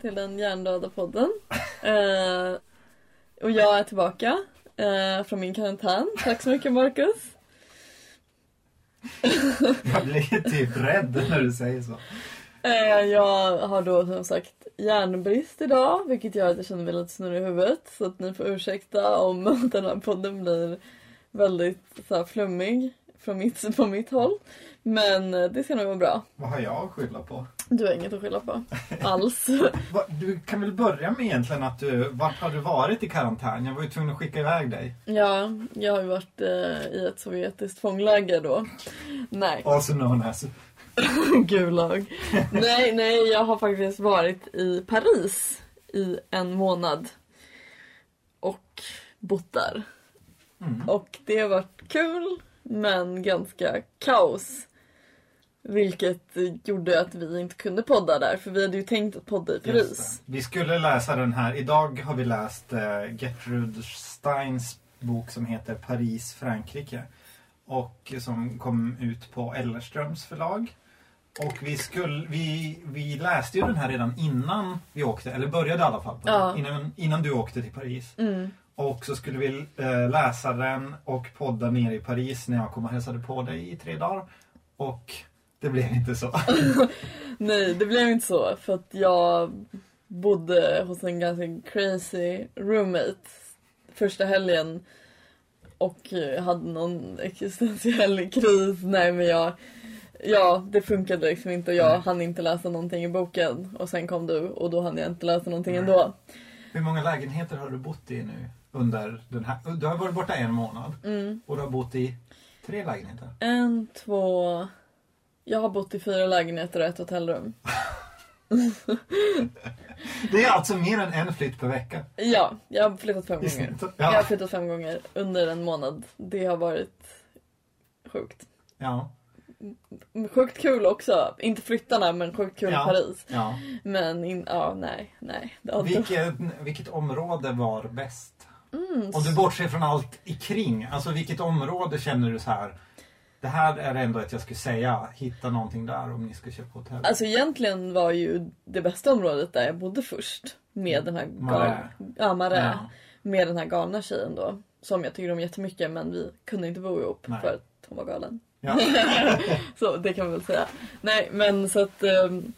till den hjärndöda podden. Eh, och jag är tillbaka eh, från min karantän. Tack så mycket Marcus. Jag blir typ rädd när du säger så. Eh, jag har då som sagt hjärnbrist idag vilket gör att jag känner mig lite snurrig i huvudet. Så att ni får ursäkta om den här podden blir väldigt så här, flummig från mitt, på mitt håll. Men eh, det ska nog vara bra. Vad har jag att skylla på? Du har inget att skylla på. Alls. Du kan väl börja med egentligen att du, vart har du varit i karantän? Jag var ju tvungen att skicka iväg dig. Ja, jag har ju varit eh, i ett sovjetiskt fångläger då. Nej, Also known as. gulag. nej, nej, jag har faktiskt varit i Paris i en månad. Och bott där. Mm. Och det har varit kul, men ganska kaos. Vilket gjorde att vi inte kunde podda där, för vi hade ju tänkt att podda i Paris. Vi skulle läsa den här. Idag har vi läst eh, Gertrude Steins bok som heter Paris, Frankrike. Och som kom ut på Ellerströms förlag. Och vi, skulle, vi, vi läste ju den här redan innan vi åkte, eller började i alla fall Ja. innan, innan du åkte till Paris. Mm. Och så skulle vi eh, läsa den och podda nere i Paris när jag kom och hälsade på dig i tre dagar. Och det blev inte så. Nej, det blev inte så. För att jag bodde hos en ganska crazy roommate första helgen. Och hade någon existentiell kris. Nej men jag... Ja, det funkade liksom inte jag Nej. hann inte läsa någonting i boken. Och sen kom du och då hann jag inte läsa någonting Nej. ändå. Hur många lägenheter har du bott i nu? Under den här... Du har varit borta en månad. Mm. Och du har bott i tre lägenheter. En, två... Jag har bott i fyra lägenheter och ett hotellrum. Det är alltså mer än en flytt per vecka. Ja, jag har flyttat fem I gånger. snitt. Jag har Ja. flyttat fem gånger under en månad. Det har varit sjukt. Ja. Sjukt kul också. Inte flyttarna men sjukt kul Ja. i Paris. ja. Men in, ja, nej, nej. Vilket, vilket område var bäst? Mm, Om du bortser från allt i kring. Alltså vilket område känner du så här? Det här är ändå att jag skulle säga. Hitta någonting där om ni ska köpa hotell. Alltså egentligen var ju det bästa området där jag bodde först. Med den här Marais. gal... ja, Marais. Ja. Med den här galna tjejen då. Som jag tycker om jättemycket men vi kunde inte bo ihop Nej. för att hon var galen. Ja. Så det kan man väl säga. Nej men så att ehm,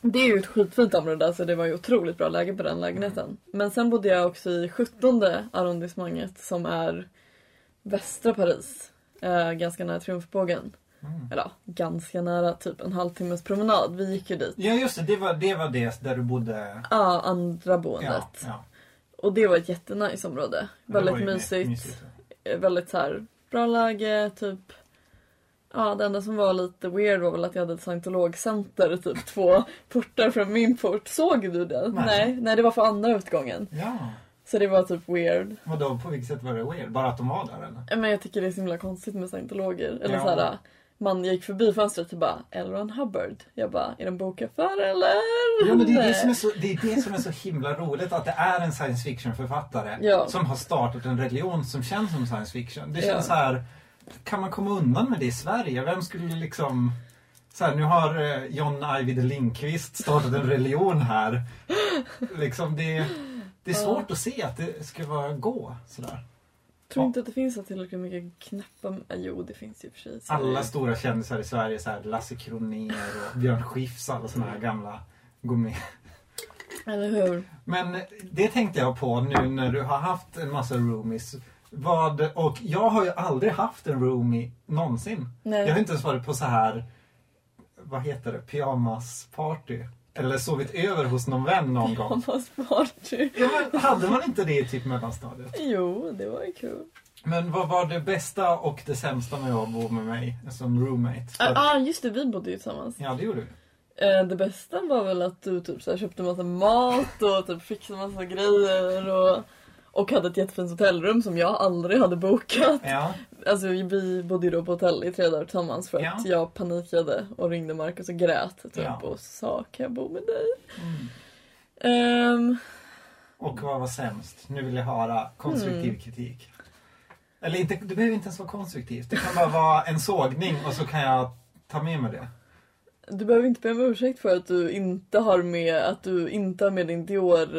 det är ju ett skitfint område, alltså det var ju otroligt bra läge på den lägenheten. Men sen bodde jag också i 17 arrondissementet som är västra Paris. Eh, ganska nära Triumfbågen. Mm. Eller ganska nära, typ en halvtimmes promenad. Vi gick ju dit. ja just det, det var det, var det där du bodde. Ja, andra boendet. Ja, ja. Och det var ett jättenice område. Väldigt mysigt. mysigt. Eh, Väldigt så här bra läge, typ. Ja, det enda som var lite weird var väl att jag hade ett scientologcenter typ två portar från min port. Såg du det? Nej. Nej, nej det var för andra utgången. Ja. Så det var typ weird. Vadå, på vilket sätt var det weird? Bara att de var där eller? Ja, Men jag tycker det är så himla konstigt med scientologer. Eller Ja. så här, man gick förbi fönstret och bara L. Ron Hubbard. Jag bara, är de bokaffär eller? Ja, men det, är det, som är så, det är det som är så himla roligt att det är en science fiction författare Ja. som har startat en religion som känns som science fiction. Det Ja. känns så här, kan man komma undan med det i Sverige? Vem skulle liksom... Så här, nu har eh, John Ajvide Lindqvist startat en religion här. Liksom det, det är svårt att se att det ska vara gå sådär. Tror inte att det finns så tillräckligt mycket knäppa... Jo, det finns ju för sig. Alla stora kändisar i Sverige, så här, Lasse Kronér och Björn Skifs, alla såna här gamla går med. Eller hur? Men det tänkte jag på nu när du har haft en massa roomies. Vad, och jag har ju aldrig haft en roomie någonsin. Nej. Jag har inte ens varit på så här, vad heter det, pyjamasparty. Eller sovit över hos någon vän någon gång. Mammas party. Ja, men hade man inte det i typ mellanstadiet? Jo, det var ju kul. Men vad var det bästa och det sämsta med att bo med mig som roommate? Ja, För- ah, just det, vi bodde ju tillsammans. Ja, det gjorde vi. Eh, det bästa var väl att du typ så här, köpte massa mat och typ fixade massa grejer och, och hade ett jättefint hotellrum som jag aldrig hade bokat. Ja, Alltså vi bodde ju då på hotell i tre dagar tillsammans för att Ja. jag panikade och ringde Marcus och grät typ Ja. och sa kan jag bo med dig? Mm. Ehm, Och vad var sämst? Nu vill jag höra konstruktiv Mm. kritik. Eller inte, det behöver inte ens vara konstruktivt. Det kan bara vara en sågning och så kan jag ta med mig det. Du behöver inte be om ursäkt för att du inte har med, att du inte har med din Dior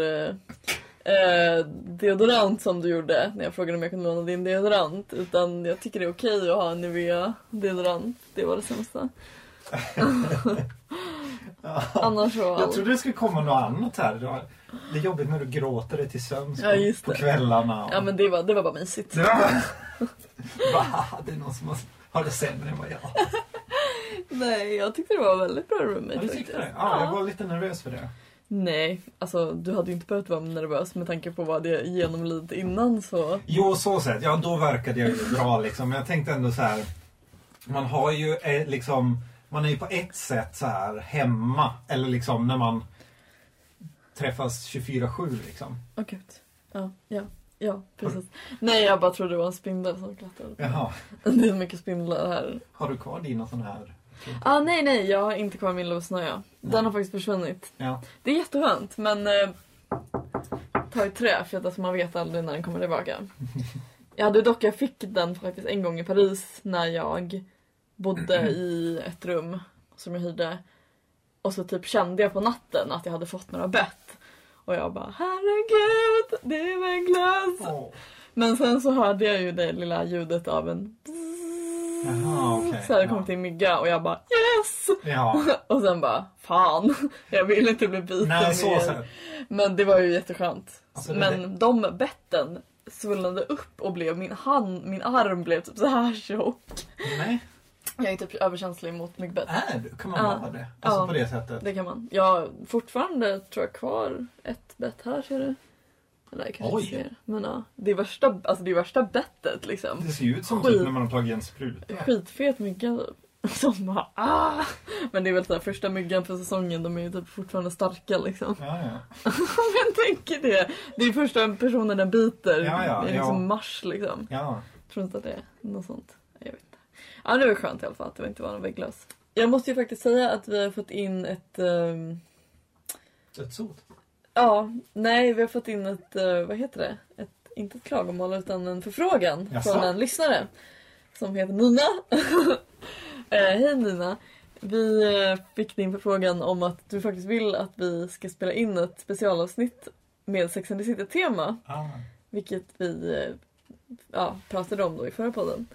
eh, deodorant som du gjorde när jag frågade om jag kunde låna din deodorant. Utan jag tycker det är okej att ha en Nivea deodorant. Det var det sämsta. Annars så... Jag trodde det skulle komma något annat här. Det var- Det är jobbigt när du gråter dig till sömns Ja, på kvällarna. Ja men det var, det var bara mysigt. Va? Det är någon som har, har det sämre än vad jag. Nej, jag tyckte det var väldigt bra roommate Ja, du tyckte det? Ja, jag var lite nervös för det. Nej, alltså du hade ju inte behövt vara nervös med tanke på vad jag genomlidit innan så... Jo, så sett. Ja, då verkade jag ju bra liksom. Men jag tänkte ändå så här. Man har ju eh, liksom... Man är ju på ett sätt så här hemma. Eller liksom när man träffas 24-7 liksom. Åh gud. Ja, ja, ja precis. Nej, jag bara trodde det var en spindel som klättrade. Jaha. Det är mycket spindlar här. Har du kvar dina sådana här? Ah, nej, nej, jag har inte kvar min lovsnöja. Den har faktiskt försvunnit. Ja. Det är jätteskönt, men eh, ta i trä för att alltså, man vet aldrig när den kommer tillbaka. Jag hade dock, jag fick den faktiskt en gång i Paris när jag bodde i ett rum som jag hyrde. Och så typ kände jag på natten att jag hade fått några bett. Och jag bara herregud, det är verkligen Åh. Men sen så hörde jag ju det lilla ljudet av en Jaha, okej. Så hade det Ja. en mygga och jag bara yes! Ja. Och sen bara fan, jag vill inte bli biten Nej, så sett. Men det var ju jätteskönt. Alltså, det- Men de betten svullnade upp och blev min hand, min arm blev typ så här tjock. Nej. Jag är typ överkänslig mot myggbett. Är du? Kan man Ja. vara det? Alltså Ja. på det sättet? Det kan man. Jag har fortfarande tror jag kvar ett bett här ser du. Jag kanske Oj. inte. Men ja, det är värsta, alltså det är värsta bettet liksom. Det ser ju ut som Skit. typ när man har tagit en spruta. Skitfet mygga som bara ah! Men det är väl så här, första myggan för säsongen, de är ju typ fortfarande starka liksom. Ja, ja. Jag tänker det. Det är första personen den biter. Ja, ja, det är liksom ja. mars liksom. ja. Tror inte att det är något sånt. Jag vet inte. Ja, det var skönt i alla fall att det inte var någon vägglös. Jag måste ju faktiskt säga att vi har fått in ett... ehm, Dödshot. Ja, nej, vi har fått in ett... eh, vad heter det? Ett, inte ett klagomål utan en förfrågan Jaså? från en lyssnare. Som heter Nina. eh, Hej Nina. Vi eh, fick din förfrågan om att du faktiskt vill att vi ska spela in ett specialavsnitt med Sex and the City-tema. Ah. Vilket vi eh, ja, pratade om då i förra podden.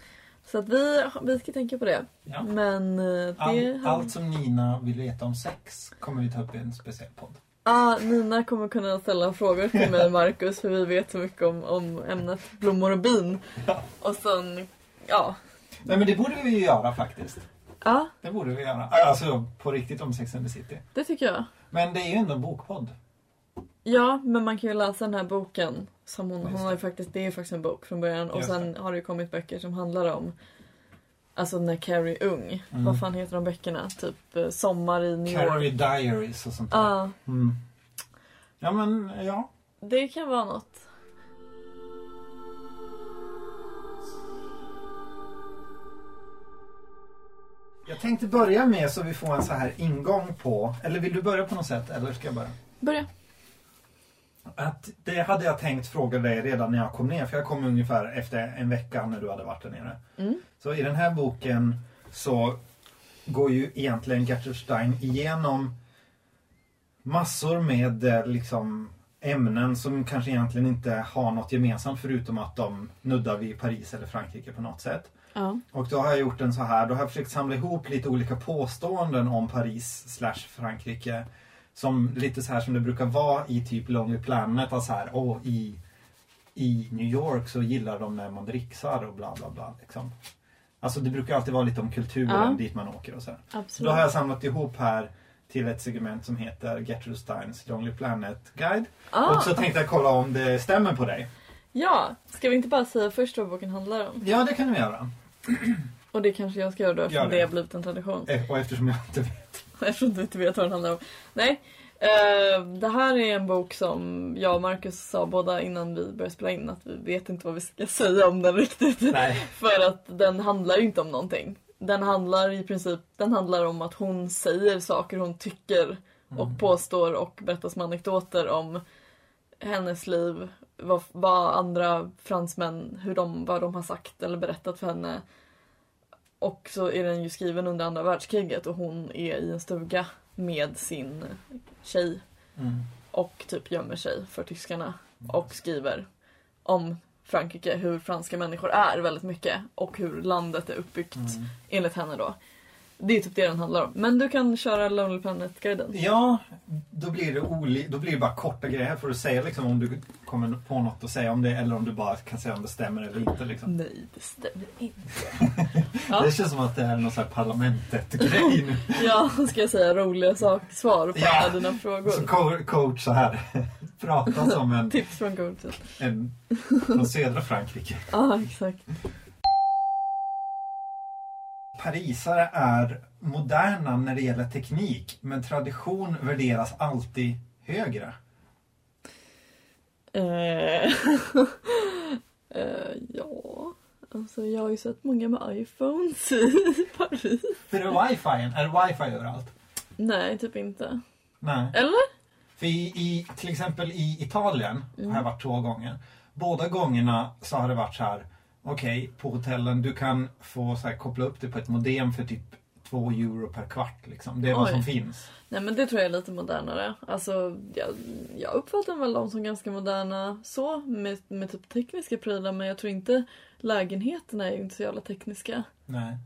Så att vi, vi ska tänka på det. Ja. Men det... All, allt som Nina vill veta om sex kommer vi ta upp i en speciell podd. Ja, Nina kommer kunna ställa frågor till mig och Marcus för vi vet så mycket om, om ämnet blommor och bin. Ja. Och sen, ja. Nej men det borde vi ju göra faktiskt. Ja, Det borde vi göra. Alltså på riktigt om Sex and the City. det tycker jag. Men det är ju ändå en bokpodd. Ja, men man kan ju läsa den här boken. Som hon, hon har ju det. faktiskt, det är faktiskt en bok från början. Och Just sen har det ju kommit böcker som handlar om Alltså när Carrie är ung. Mm. Vad fan heter de böckerna? Typ eh, Sommar i New York. Carrie Diaries och sånt där. Ja, Mm. Ja men ja. det kan vara något. Jag tänkte börja med så vi får en så här ingång på, eller vill du börja på något sätt eller ska jag börja? Börja. Att det hade jag tänkt fråga dig redan när jag kom ner, för jag kom ungefär efter en vecka när du hade varit där nere. Mm. Så i den här boken så går ju egentligen Gertrude Stein igenom massor med eh, liksom ämnen som kanske egentligen inte har något gemensamt förutom att de nuddar vid Paris eller Frankrike på något sätt. Ja. Och då har jag gjort en så här, då har jag försökt samla ihop lite olika påståenden om Paris slash Frankrike. Som lite så här som det brukar vara i typ Lonely Planet, att så här, åh i, i New York så gillar de när man dricksar och bla bla bla. Liksom. Alltså det brukar alltid vara lite om kulturen Ja. dit man åker och så. Så Absolut. då har jag samlat ihop här till ett segment som heter Gertrude Steins Lonely Planet Guide. ah, Och så tänkte jag kolla om det stämmer på dig. Ja, ska vi inte bara säga först vad boken handlar om? Ja, det kan vi göra. Och det kanske jag ska göra då eftersom Gör det. det. har blivit en tradition. Eh, Och eftersom jag inte vet. Eftersom du inte vet vad den handlar om. Nej. Eh, det här är en bok som jag och Marcus sa båda innan vi började spela in att vi vet inte vad vi ska säga om den riktigt. Nej. För att den handlar ju inte om någonting. Den handlar i princip den handlar om att hon säger saker hon tycker och Mm. påstår och berättar som anekdoter om hennes liv. Vad, vad andra fransmän, hur de, vad de har sagt eller berättat för henne. Och så är den ju skriven under andra världskriget och hon är i en stuga med sin tjej Mm. och typ gömmer sig för tyskarna och skriver om Frankrike, hur franska människor är väldigt mycket och hur landet är uppbyggt Mm. enligt henne då. Det är typ det den handlar om. Men du kan köra Lonely Planet-guiden. Ja, då blir, det oli- då blir det bara korta grejer. Får du säga liksom om du kommer på något att säga om det eller om du bara kan säga om det stämmer eller inte. Liksom. Nej, det stämmer inte. Ja. Det känns som att det är någon sån här parlamentet-grej nu. Ja, ska jag säga roliga sak, svar på Ja. alla dina Så frågor. co- coach så här. Prata som en, Tips från coachen. en från södra Frankrike. Ja, exakt. Parisare är moderna när det gäller teknik men tradition värderas alltid högre. Eh, ja, alltså jag har ju sett många med iPhones i Paris. För är wifi? Är det wifi överallt? Nej, typ inte. Nej. Eller? För i, i, till exempel i Italien Mm. har jag varit två gånger. Båda gångerna så har det varit så här. Okej, på hotellen du kan få så här, koppla upp det på ett modem för typ två euro per kvart. Liksom. Det är vad Oj. som finns. Nej men det tror jag är lite modernare. Alltså jag, jag uppfattar väl dem som ganska moderna så med, med typ tekniska prylar men jag tror inte lägenheterna är ju inte så jävla tekniska. Nej.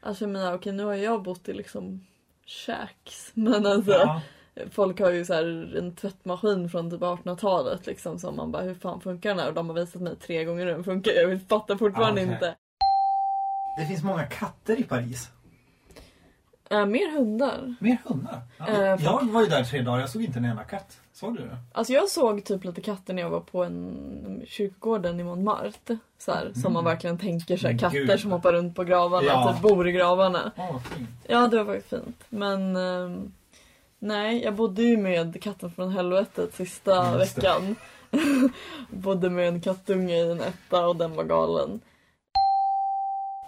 Alltså jag menar okej nu har jag bott i liksom shacks men alltså Ja, folk har ju så här en tvättmaskin från typ 1800-talet liksom som man bara hur fan funkar den här? Och de har visat mig tre gånger hur den funkar. Jag fattar fortfarande Ah, okej. inte. det finns många katter i Paris. Äh, mer hundar. Mer hundar. Ja. För- jag var ju där tre dagar, jag såg inte en enda katt. Såg du det? Alltså jag såg typ lite katter när jag var på en kyrkogården i Montmartre. Så här, Som man verkligen tänker sig Mm, katter gud. som hoppar runt på gravarna, Ja. typ bor i gravarna. Åh, vad fint. Ja det var faktiskt fint. Men ehm, nej, jag bodde ju med katten från helvetet sista veckan. bodde med en kattunge i en etta och den var galen.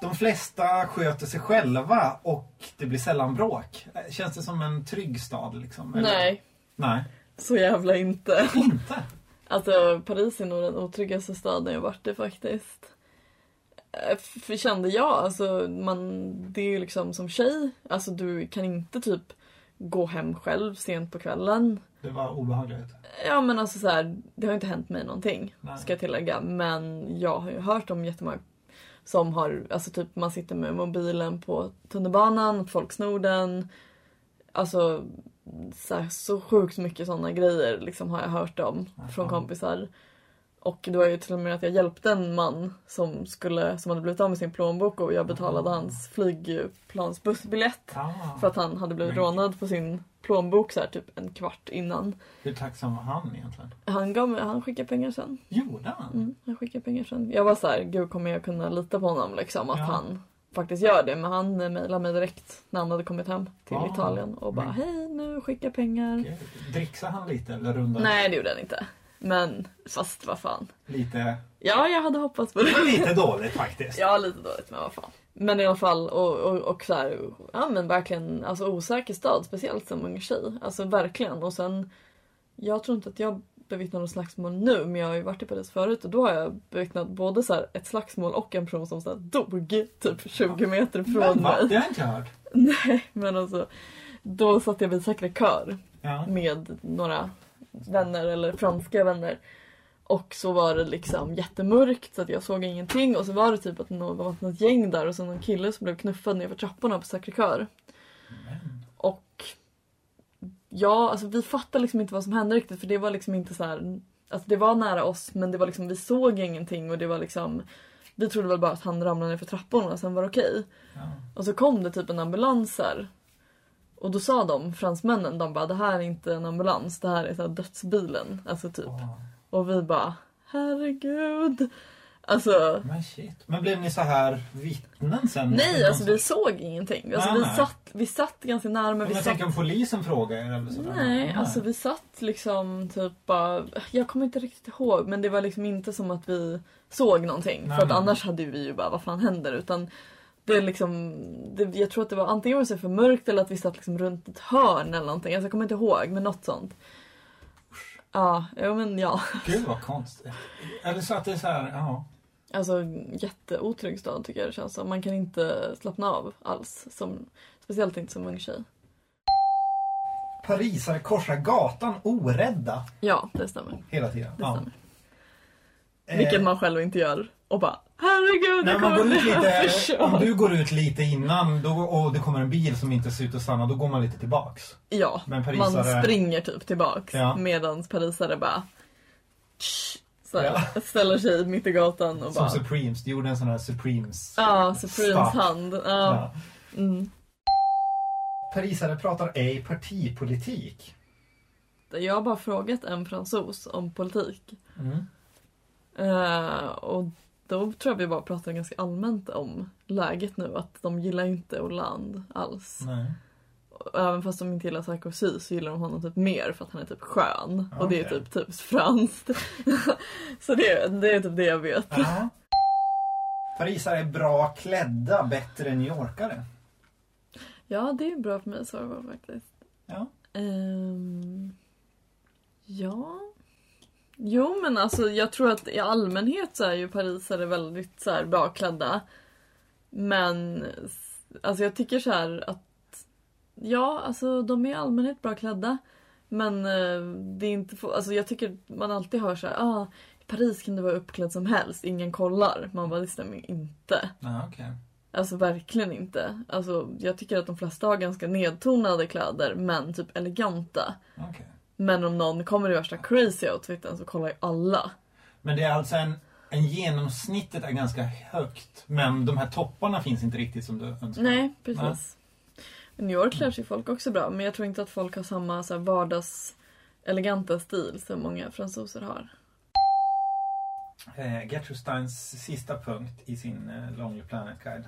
De flesta sköter sig själva och det blir sällan bråk. Känns det som en trygg stad liksom? eller? Nej, Nej. så jävla inte. Inte? Alltså Paris är nog den otryggaste staden jag varit i faktiskt. Eh, För kände jag, alltså man, det är ju liksom som tjej, alltså du kan inte typ gå hem själv sent på kvällen. Det var obehagligt. Ja men alltså så här, det har inte hänt mig någonting, Nej. ska jag tillägga. Men jag har ju hört om jättemånga som har, alltså typ man sitter med mobilen på tunnelbanan, folk snor den. Alltså så, här, så sjukt mycket sådana grejer liksom har jag hört om från Jaha. kompisar. Och det var ju till och med att jag hjälpte en man som, skulle, som hade blivit av med sin plånbok och jag betalade Ah. hans flygplansbussbiljett. Ah, För att han hade blivit Men- rånad på sin plånbok så här, typ en kvart innan. Hur tacksam var han egentligen? Han, gav han skickade pengar sen. Gjorde han? Mm, han skickade pengar sen. Jag var så här, gud kommer jag kunna lita på honom liksom? Att Ja. han faktiskt gör det. Men han mejlade mig direkt när han hade kommit hem till Ah, Italien och bara men- hej nu skicka pengar. Okej. Dricksade han lite eller rundade? Nej det gjorde han inte. Men fast vad fan. Lite, Ja jag hade hoppats på det. lite dåligt faktiskt. Ja lite dåligt men vad fan. Men i alla fall och, och, och så här, ja men verkligen alltså osäker stad speciellt som ung tjej. Alltså verkligen och sen jag tror inte att jag bevittnar något slagsmål nu men jag har ju varit i Paris förut och då har jag bevittnat både så här ett slagsmål och en person som så här dog typ 20 meter från Men mig. Det har jag inte hört. Nej men alltså då satt jag vid Sacré Coeur Ja. med några vänner eller franska vänner. Och så var det liksom jättemörkt så att jag såg ingenting och så var det typ att någon, det var något gäng där och så någon kille som blev knuffad nerför trapporna på Sacré Coeur. Och ja, alltså vi fattade liksom inte vad som hände riktigt för det var liksom inte så här. Alltså det var nära oss men det var liksom, vi såg ingenting och det var liksom Vi trodde väl bara att han ramlade ner för trapporna och sen var det okej. ja. Och så kom det typ en ambulans här. Och då sa de, fransmännen, de bara det här är inte en ambulans, det här är så här dödsbilen. Alltså typ. Åh, Och vi bara herregud. Alltså Men shit. Men blev ni så här vittnen sen? nej, alltså vi såg ingenting. Alltså, Nej, vi, nej. satt, vi satt ganska nära men Men vi jag satt tänker om polisen frågar er eller sådär. Nej, alltså vi satt liksom typ bara, Jag kommer inte riktigt ihåg men det var liksom inte som att vi såg någonting. Nej, för att nej. annars hade vi ju bara, vad fan händer? Utan det är liksom, det, jag tror att det var antingen var det så för mörkt eller att vi satt liksom runt ett hörn eller någonting. Alltså jag kommer inte ihåg men något sånt. Ja, ja men ja. Gud vad konstigt. Eller så att det är så här, ja. Alltså jätteotrygg stad tycker jag det känns som. Man kan inte slappna av alls. Som, speciellt inte som ung tjej. Parisare korsar gatan orädda Ja, det stämmer. hela tiden. Det Ja. stämmer. Eh, Vilket man själv inte gör. Och bara herregud, När det man kommer går ut bli lite, om du går ut lite innan då, och det kommer en bil som inte ser ut att stanna, då går man lite tillbaks. Ja, Men man parisare- springer typ tillbaks. Ja. Medans parisare bara här, Ja. ställer sig mitt i gatan och Som bara Supremes, du gjorde en sån här Supremes. Ja, Supremes Start. hand. Ja. Ja. Mm. Parisare pratar ej partipolitik. Jag har bara frågat en fransos om politik. Mm. Eh, och då tror jag vi bara pratar ganska allmänt om läget nu. Att de gillar inte Hollande alls. Nej. Även fast de inte gillar Sarkozy så gillar de honom typ mer för att han är typ skön. Och det är typ typ franskt. så det, det är typ det jag vet. Ja. Parisare är bra klädda, bättre än New Yorkare. Ja, det är bra för mig att svara på faktiskt. Ja. Ehm, ja. Jo, men alltså jag tror att i allmänhet så är ju parisare väldigt så här bakklädda. Men s- alltså jag tycker så här att ja, alltså de är i allmänhet bra klädda. Men eh, det är inte alltså jag tycker man alltid hör så här, ah, i Paris kan du vara uppklädd som helst, ingen kollar. Man bara, det stämmer inte. Ja, okej. Alltså verkligen inte. Alltså jag tycker att de flesta har ganska nedtonade kläder men typ eleganta. Okej. Men om någon kommer i värsta crazy outfiten så kollar ju alla. Men det är alltså en, en genomsnittet är ganska högt. Men de här topparna finns inte riktigt som du önskar. Nej, precis. I New York klär sig folk också bra men jag tror inte att folk har samma så här, vardags eleganta stil som många fransoser har. Eh, Gertrude Steins sista punkt i sin eh, Lonely Planet Guide.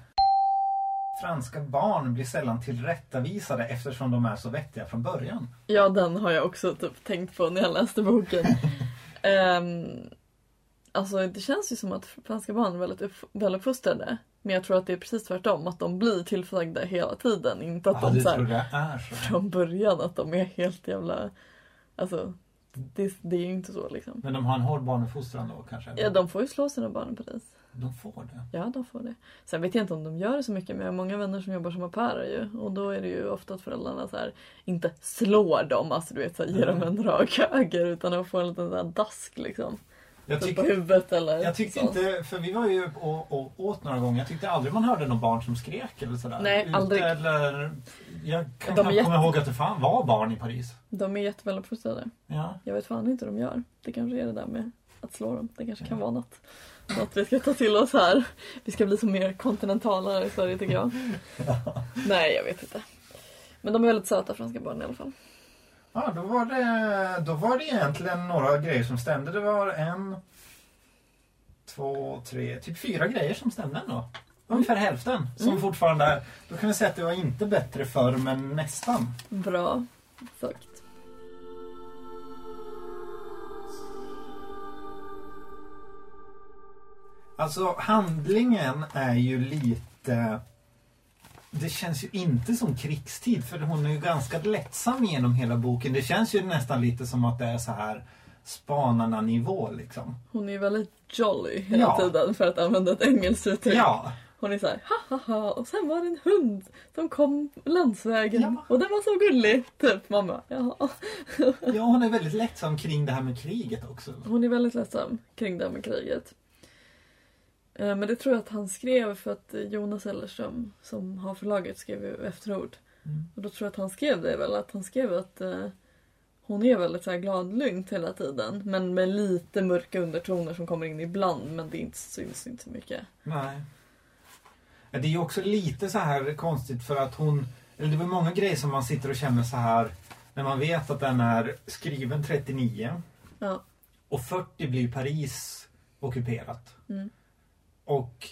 Franska barn blir sällan tillrättavisade eftersom de är så vettiga från början. Ja, den har jag också typ tänkt på när jag läste boken. um, alltså det känns ju som att franska barn är väldigt upp- väluppfostrade. Men jag tror att det är precis tvärtom, att de blir tillsagda hela tiden. Inte att Ja, de så här, det så? från början att de är helt jävla... Alltså, det, det är ju inte så liksom. Men de har en hård barnuppfostran då kanske? Ja, de får ju slå sina barn i Paris. De får det? Ja, de får det. Sen vet jag inte om de gör det så mycket, men jag har många vänner som jobbar som au pairer ju. Och då är det ju ofta att föräldrarna så här, inte slår dem, alltså du vet, så här, ger dem en rak höger, utan de får en liten så här dask liksom. Jag tycker, huvudet eller jag tyckte inte, för vi var ju och, och åt några gånger, jag tyckte aldrig man hörde någon barn som skrek eller sådär. Nej, Ute aldrig. Eller, jag kan knappt jätte- komma ihåg att det fan var barn i Paris. De är jätteväluppfostrade. Ja. Jag vet fan inte hur de gör. Det kanske är det där med att slå dem. Det kanske kan vara något. Något vi ska ta till oss här. Vi ska bli så mer kontinentala här i Sverige tycker jag. Nej, jag vet inte. Men de är väldigt söta franska barn i alla fall. Ja, då var, det, då var det egentligen några grejer som stämde. Det var en, två, tre, typ fyra grejer som stämde ändå. Ungefär hälften som Mm. fortfarande är... Då kan vi säga att det var inte bättre förr, men nästan. Bra sagt. Alltså handlingen är ju lite... Det känns ju inte som krigstid för hon är ju ganska lättsam genom hela boken. Det känns ju nästan lite som att det är så här spanarna-nivå liksom. Hon är väldigt jolly hela Ja. tiden för att använda ett engelskt uttryck. Ja, Hon är så här, ha ha ha och sen var det en hund som kom landsvägen Ja. och den var så gullig. Typ mamma, jaha. ja, hon är väldigt lättsam kring det här med kriget också. Hon är väldigt ledsam kring det här med kriget. Eh, Men det tror jag att han skrev för att Jonas Ellerström som har förlaget skrev ju efterord. Mm. Och då tror jag att han skrev det väl, att han skrev att eh, hon är väldigt så här hela tiden. Men med lite mörka undertoner som kommer in ibland men det inte, syns inte så mycket. Nej. Det är ju också lite så här konstigt för att hon... Eller det var många grejer som man sitter och känner så här när man vet att den är skriven 39 Ja. och 40 blir Paris ockuperat. Mm. Och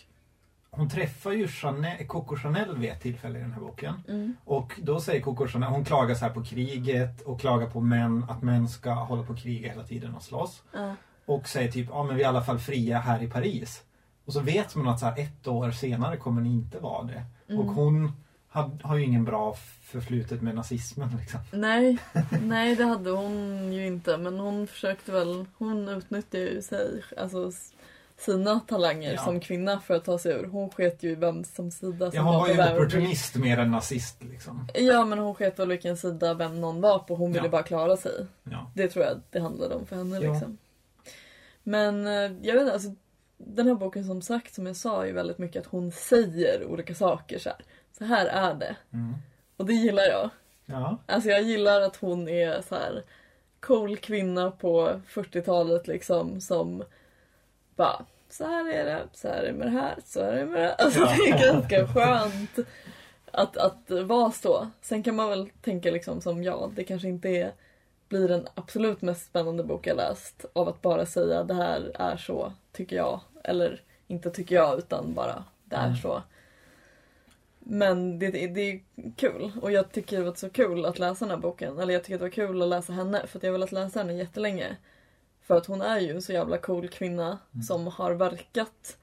hon träffar ju Chanel, Coco Chanel vid ett tillfälle i den här boken. Mm. Och då säger Coco Chanel, hon klagar så här på kriget och klagar på män, att män ska hålla på och kriga hela tiden och slåss. Ja. Och säger typ, ja men vi är i alla fall fria här i Paris. Och så vet man att så här, ett år senare kommer ni inte vara det. Mm. Och hon har, har ju ingen bra förflutet med nazismen liksom. Nej, nej det hade hon ju inte men hon försökte väl, hon utnyttjade ju sig, alltså sina talanger Ja. som kvinna för att ta sig ur. Hon sket ju i vem som sida som Ja, hon var på ju opportunist mer än nazist liksom. Ja men hon sket väl vilken sida vem någon var på. Hon ville Ja. bara klara sig. Ja. Det tror jag det handlade om för henne liksom. Men eh, jag vet inte, alltså den här boken som sagt som jag sa är ju väldigt mycket att hon säger olika saker så här. Så här är det. Mm. Och det gillar jag. Ja. Alltså jag gillar att hon är så här cool kvinna på 40-talet liksom som bara så här är det, så här är det med det här, så här är det med det här. Alltså det är ganska skönt att, att vara så. Sen kan man väl tänka liksom som jag, det kanske inte är, blir den absolut mest spännande bok jag läst av att bara säga det här är så, tycker jag. Eller inte tycker jag, utan bara det är Mm. så. Men det, det, det är kul och jag tycker det var så kul att läsa den här boken. Eller jag tycker det var kul att läsa henne för att jag har velat läsa henne jättelänge. För att hon är ju en så jävla cool kvinna Mm. som har verkat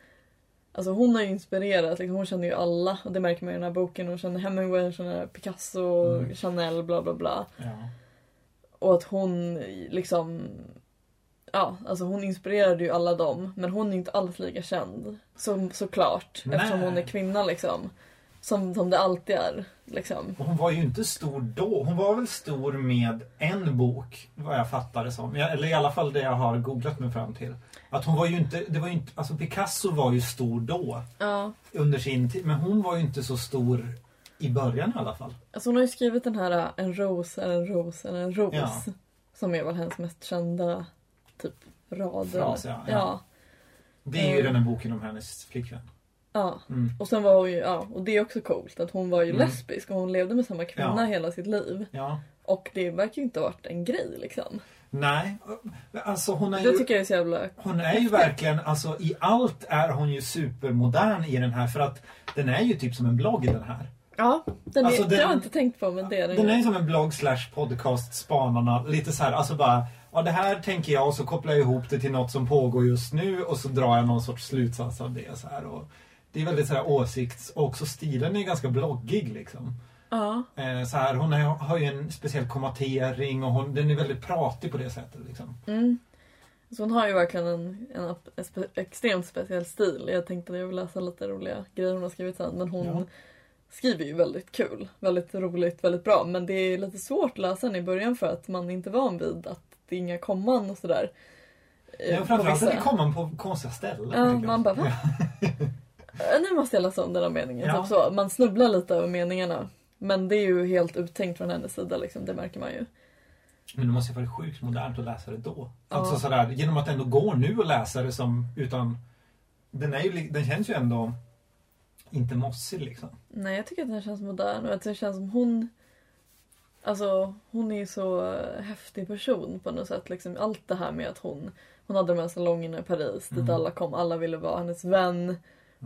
Alltså hon har ju inspirerat, liksom, hon känner ju alla och det märker man i den här boken. Hon känner Hemingway, hon känner Picasso, Mm. Chanel, bla bla bla. Ja. Och att hon liksom Ja, alltså hon inspirerade ju alla dem men hon är inte alls lika känd. Så, såklart. Nej. Eftersom hon är kvinna liksom. Som, som det alltid är. Liksom. Hon var ju inte stor då. Hon var väl stor med en bok, vad jag fattar det som. Eller i alla fall det jag har googlat mig fram till. Att hon var ju inte, det var ju inte, alltså Picasso var ju stor då. Ja. Under sin tid. Men hon var ju inte så stor i början i alla fall. Alltså hon har ju skrivit den här äh, En ros är en ros är en ros. Ja. Som är väl hennes mest kända typ rad. Fras, ja, ja. ja. Det är ju Mm. den här boken om hennes flickvän. Ja. Mm. Och sen var hon ju, ja, och det är också coolt att hon var ju Mm. lesbisk och hon levde med samma kvinna Ja. hela sitt liv. Ja. Och det verkar ju inte ha varit en grej liksom. Nej, alltså hon är Det ju... tycker jag är så jävla... Hon är ju verkligen, alltså i allt är hon ju supermodern i den här för att den är ju typ som en blogg den här. Ja, den är, Alltså, den- det har jag inte tänkt på men det är den, Den ju. är ju som en blogg slash podcast Spanarna. Lite så här, alltså bara Ja det här tänker jag och så kopplar jag ihop det till något som pågår just nu och så drar jag någon sorts slutsats av det. Så här, och det är väldigt så här åsikts... Och också stilen är ganska bloggig liksom. Ja. Eh, så här, hon är, har ju en speciell kommatering och hon, den är väldigt pratig på det sättet. Liksom. Mm. Så hon har ju verkligen en, en, en spe, extremt speciell stil. Jag tänkte att jag vill läsa lite roliga grejer hon har skrivit sen. Men hon Ja. skriver ju väldigt kul. Väldigt roligt, väldigt bra. Men det är lite svårt att läsa den i början för att man inte är van vid att det är inga komman och sådär. Ja, framförallt att det kommer på konstiga ställen. Ja, man bara, va? Eh, Nu måste jag läsa om den här meningen. Ja. Typ så. Man snubblar lite över meningarna. Men det är ju helt uttänkt från hennes sida liksom, det märker man ju. Men det måste ju vara sjukt modernt att läsa det då. Ja. Alltså sådär, genom att det ändå går nu att läsa det som utan... Den, är ju, den känns ju ändå inte mossig liksom. Nej, jag tycker att den känns modern och att det känns som hon... Alltså, hon är ju så eh, häftig person på något sätt. Liksom, allt det här med att hon, hon hade de här salongerna i Paris dit Mm. alla kom. Alla ville vara hennes vän.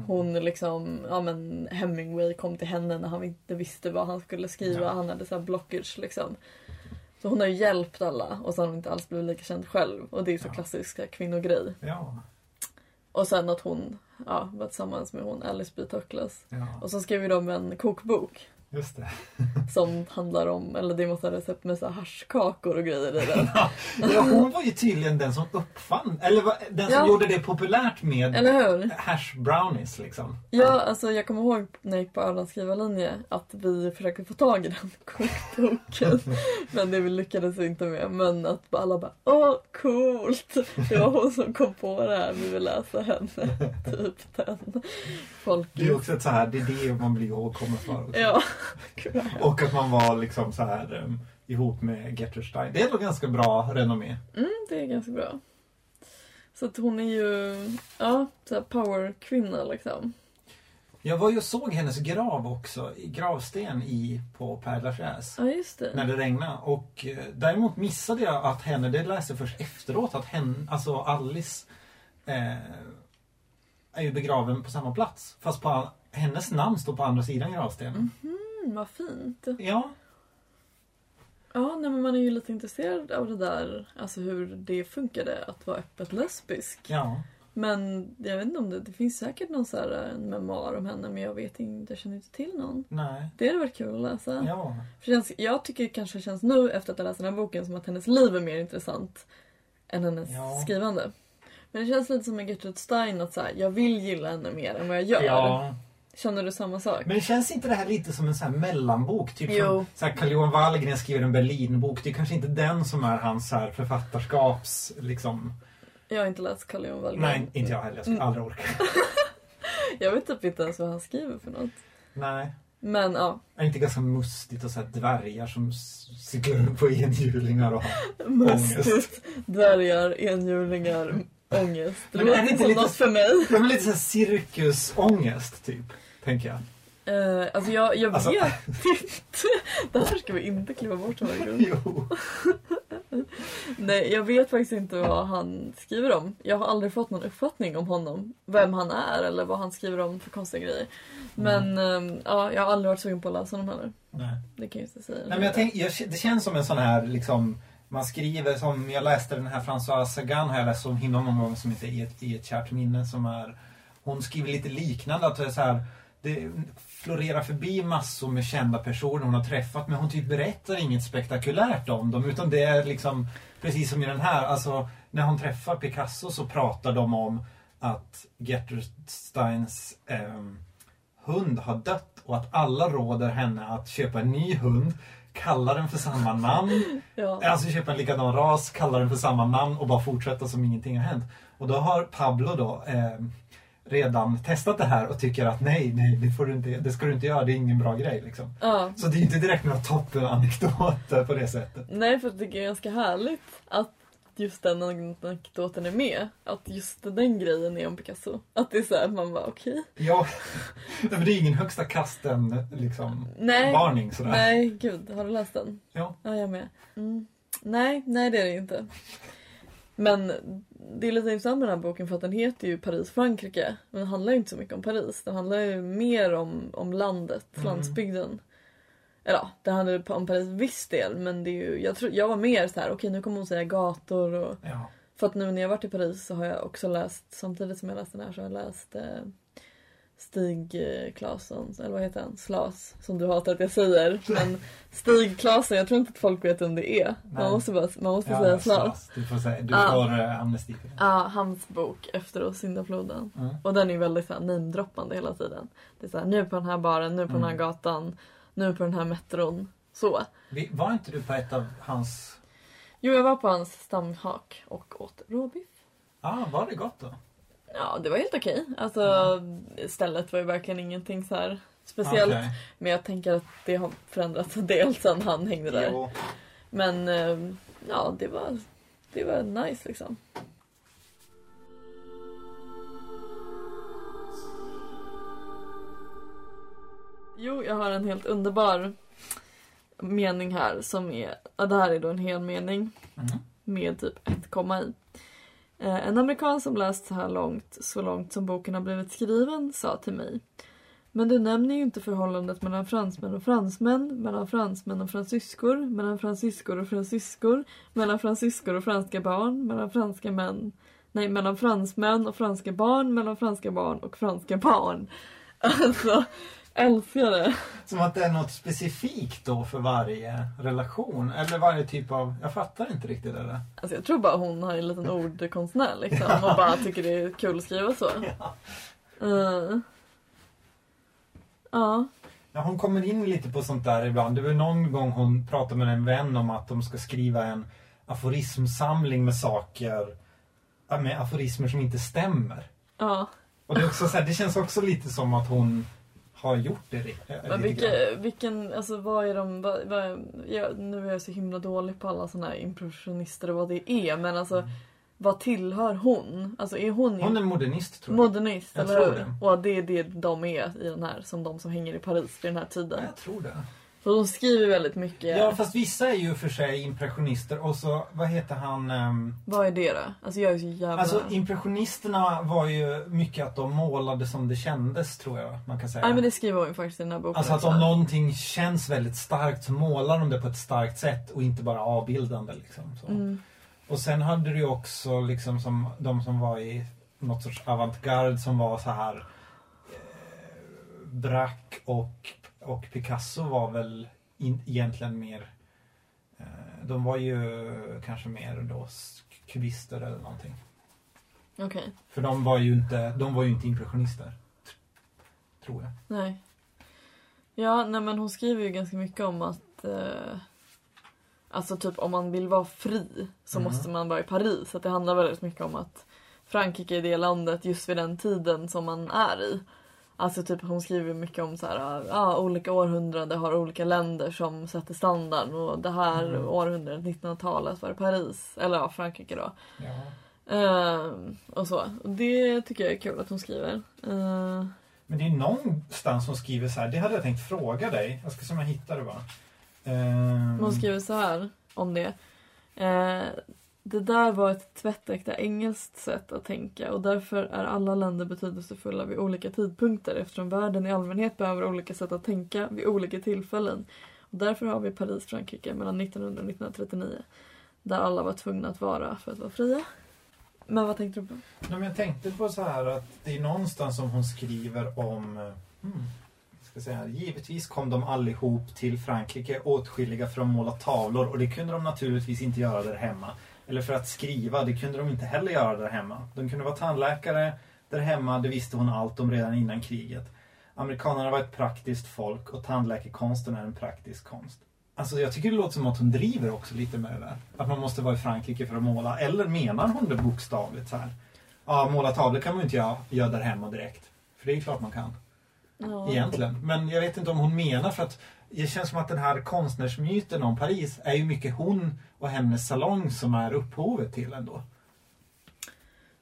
Hon liksom, ja men Hemingway kom till henne när han inte visste vad han skulle skriva. Ja. Han hade så här blockage liksom. Så hon har ju hjälpt alla och så har hon inte alls blivit lika känd själv. Och det är ju så Ja. klassisk här, kvinnogrej. Ja. Och sen att hon ja, var tillsammans med hon Alice B. Toklas. ja, Och så skrev ju de en kokbok. Just det. Som handlar om, eller det är massa recept med så haschkakor och grejer i den. Ja, hon var ju tydligen den som uppfann, eller den som Ja. gjorde det populärt med Eller hur? hash brownies liksom. Ja, alltså jag kommer ihåg när jag gick på Ölands skrivarlinje att vi försökte få tag i den kokboken. Men det vi lyckades inte med. Men att alla bara åh coolt! Det var hon som kom på det här, vi vill läsa henne. Typ den. Folk Det är också ett så här, det är det man blir ihågkommen för. Också. Ja. Och att man var liksom så här um, ihop med Gertrude Stein. Det är ändå ganska bra renommé. Mm, det är ganska bra. Så att hon är ju, ja, så här powerkvinna liksom. Jag var ju och såg hennes grav också, i gravsten i, på Père Lachaise. Ja, just det. När det regnade. Och eh, däremot missade jag att henne, det läste jag först efteråt, att hen, alltså Alice eh, är ju begraven på samma plats. Fast på, hennes namn står på andra sidan gravstenen. Mm, vad fint. Ja, Ja, nej, men man är ju lite intresserad av det där, alltså hur det funkade att vara öppet lesbisk. ja. Men jag vet inte om det, det finns säkert någon så här en memoar om henne men jag vet inte, jag känner inte till någon. Nej. Det hade varit kul att läsa. Ja. För känns, jag tycker det kanske känns nu efter att ha läst den här boken som att hennes liv är mer intressant än hennes Ja. skrivande. Men det känns lite som med Gertrude Stein att så här, jag vill gilla henne mer än vad jag gör. Ja. Känner du samma sak? Men känns inte det här lite som en sån här mellanbok? Typ Jo. som så här Carl-Johan Wallgren skriver en Berlinbok. Det är kanske inte den som är hans så här författarskaps... Liksom. Jag har inte läst Carl Johan Wallgren. Nej, inte jag heller. Jag skulle Mm. aldrig orka. Jag vet typ inte ens vad han skriver för något. Nej. Men ja, Är det inte ganska mustigt och så här dvärgar som cyklar på enhjulingar och har mustigt. Dvärgar, enhjulingar, ångest. Det Men är det låter inte som lite- något för mig. Ja, men lite så här cirkusångest, typ. Tänker jag. Uh, alltså jag, jag Alltså- vet inte. Det här ska vi inte klippa bort varje gång. Nej, jag vet faktiskt inte vad han skriver om. Jag har aldrig fått någon uppfattning om honom. Vem han är eller vad han skriver om för konstiga grejer. Men ehm, ja, jag har aldrig varit sugen på att läsa honom heller. Nej. Det kan jag inte säga. Nej, men jag tänk, jag, det känns som en sån här liksom man skriver som, jag läste den här François Sagan har jag läst om himla många gånger som heter I ett, I ett kärt minne som är Hon skriver lite liknande att det är så här det florerar förbi massor med kända personer hon har träffat men hon typ berättar inget spektakulärt om dem utan det är liksom precis som i den här, alltså när hon träffar Picasso så pratar de om att Gertrude Steins eh, hund har dött och att alla råder henne att köpa en ny hund, kalla den för samma namn, Ja. alltså köpa en likadan ras, kalla den för samma namn och bara fortsätta som ingenting har hänt. Och då har Pablo då eh, redan testat det här och tycker att nej, nej, det, får du inte, det ska du inte göra, det är ingen bra grej liksom. ja. Så det är inte direkt några toppenanekdoter på det sättet. Nej, för jag tycker det är ganska härligt att just den anekdoten är med. Att just den grejen är om Picasso. Att det är såhär, man bara okej. Ja, men det är ingen högsta kasten liksom Nej. varning sådär. Nej, gud. Har du läst den? Ja. Ja, jag med. Mm. Nej, nej det är det inte. Men det är lite intressant med den här boken för att den heter ju Paris, Frankrike. Men den handlar ju inte så mycket om Paris. Den handlar ju mer om, om landet, Mm. landsbygden. Eller ja, det handlar ju om Paris viss del men det är ju, jag, tror, jag var mer så här: okej nu kommer hon säga gator och... Ja. För att nu när jag varit i Paris så har jag också läst, samtidigt som jag läst den här så har jag läst eh, Stig eh, Claesson, eller vad heter han? Slas, som du hatar att jag säger. Men Stig Claesson, jag tror inte att folk vet vem det är. Man Nej. måste, bara, man måste Ja, säga Slas. Du får, säga, du Ja. får eh, amnesti för det. Ja, hans bok Efter syndafloden. Mm. Och den är väldigt namedroppande hela tiden. Det är så här, nu på den här baren, nu på den här Mm. gatan, nu på den här metron. Så. Var inte du på ett av hans... Jo, jag var på hans stamhak och åt råbiff. Ah, var det gott då? Ja, det var helt okej. Alltså, stället var ju verkligen ingenting så här speciellt. Okej. Men jag tänker att det har förändrats en del sen han hängde där. Jo. Men eh, ja, det var, det var nice liksom. Jo, jag har en helt underbar mening här som är, ja, det här är då en hel mening Mm. med typ ett komma i. Eh, En amerikan som läst så här långt, så långt som boken har blivit skriven, sa till mig Men du nämner ju inte förhållandet mellan fransmän och fransmän, mellan fransmän och fransyskor, mellan fransyskor och fransyskor, mellan fransyskor och franska barn, mellan franska män Nej, mellan fransmän och franska barn, mellan franska barn och franska barn. Alltså, älskar det. Som att det är något specifikt då för varje relation. Eller varje typ av... Jag fattar inte riktigt det där. Alltså jag tror bara hon har en liten ordkonstnär liksom och bara tycker det är kul att skriva så. Eh. ja. Ja, hon kommer in lite på sånt där ibland. Det var någon gång hon pratade med en vän om att de ska skriva en aforismsamling med saker, ja, med aforismer som inte stämmer. Ja. Och det, är också så här, det känns också lite som att hon har gjort det eh, Men vilka, vilken, alltså vad är de, vad, vad, jag, nu är jag så himla dålig på alla såna här impressionister och vad det är men alltså vad tillhör hon? Alltså är hon, Hon är modernist tror jag. modernist Jag eller hur? det. Och det är det de är i den här, som de som hänger i Paris vid den här tiden. jag tror det. Så de skriver väldigt mycket. Ja, fast vissa är ju för sig impressionister och så, vad heter han? ehm, Vad är det då? Alltså jag är så jävla... Alltså impressionisterna var ju mycket att de målade som det kändes tror jag man kan säga. Nej men det skriver hon ju faktiskt i den här boken Alltså att om någonting känns väldigt starkt så målar de det på ett starkt sätt och inte bara avbildande. Liksom, så. Mm. Och sen hade du ju också liksom som de som var i något sorts avantgarde som var så här eh, Braque och, och Picasso var väl in, egentligen mer eh, de var ju kanske mer då kubister eller någonting. Okej. För de var ju inte, de var ju inte impressionister. Tror jag. Nej. Ja, nej men hon skriver ju ganska mycket om att eh, Alltså typ om man vill vara fri så Mm. måste man vara i Paris. Så det handlar väldigt mycket om att Frankrike är det landet just vid den tiden som man är i. Alltså typ hon skriver mycket om så här, ja, olika århundraden har olika länder som sätter standarden och det här Mm. århundradet, 1900-talet var det Paris, eller ja, Frankrike då. Ja. Ehm, och så. Det tycker jag är kul att hon skriver. Ehm, Men det är någonstans som skriver så här, det hade jag tänkt fråga dig. Jag ska se om jag hittar det bara. Ehm, Hon skriver så här om det. Det där var ett tvättäkta engelskt sätt att tänka och därför är alla länder betydelsefulla vid olika tidpunkter eftersom världen i allmänhet behöver olika sätt att tänka vid olika tillfällen. Och därför har vi Paris, Frankrike mellan 1900 och 1939. Där alla var tvungna att vara för att vara fria. Men vad tänkte du på? Nej, men jag tänkte på så här att det är någonstans som hon skriver om hmm, ska säga, Givetvis kom de allihop till Frankrike åtskilliga för att måla tavlor och det kunde de naturligtvis inte göra där hemma. Eller för att skriva, det kunde de inte heller göra där hemma. De kunde vara tandläkare där hemma, det visste hon allt om redan innan kriget. Amerikanerna var ett praktiskt folk och tandläkekonsten är en praktisk konst. Alltså jag tycker det låter som att hon driver också lite med det där. Att man måste vara i Frankrike för att måla. Eller menar hon det bokstavligt så här? Ja, måla tavlor kan man ju inte göra, göra där hemma direkt. För det är klart man kan. Ja. Egentligen. Men jag vet inte om hon menar för att det känns som att den här konstnärsmyten om Paris är ju mycket hon och hennes salong som är upphovet till ändå.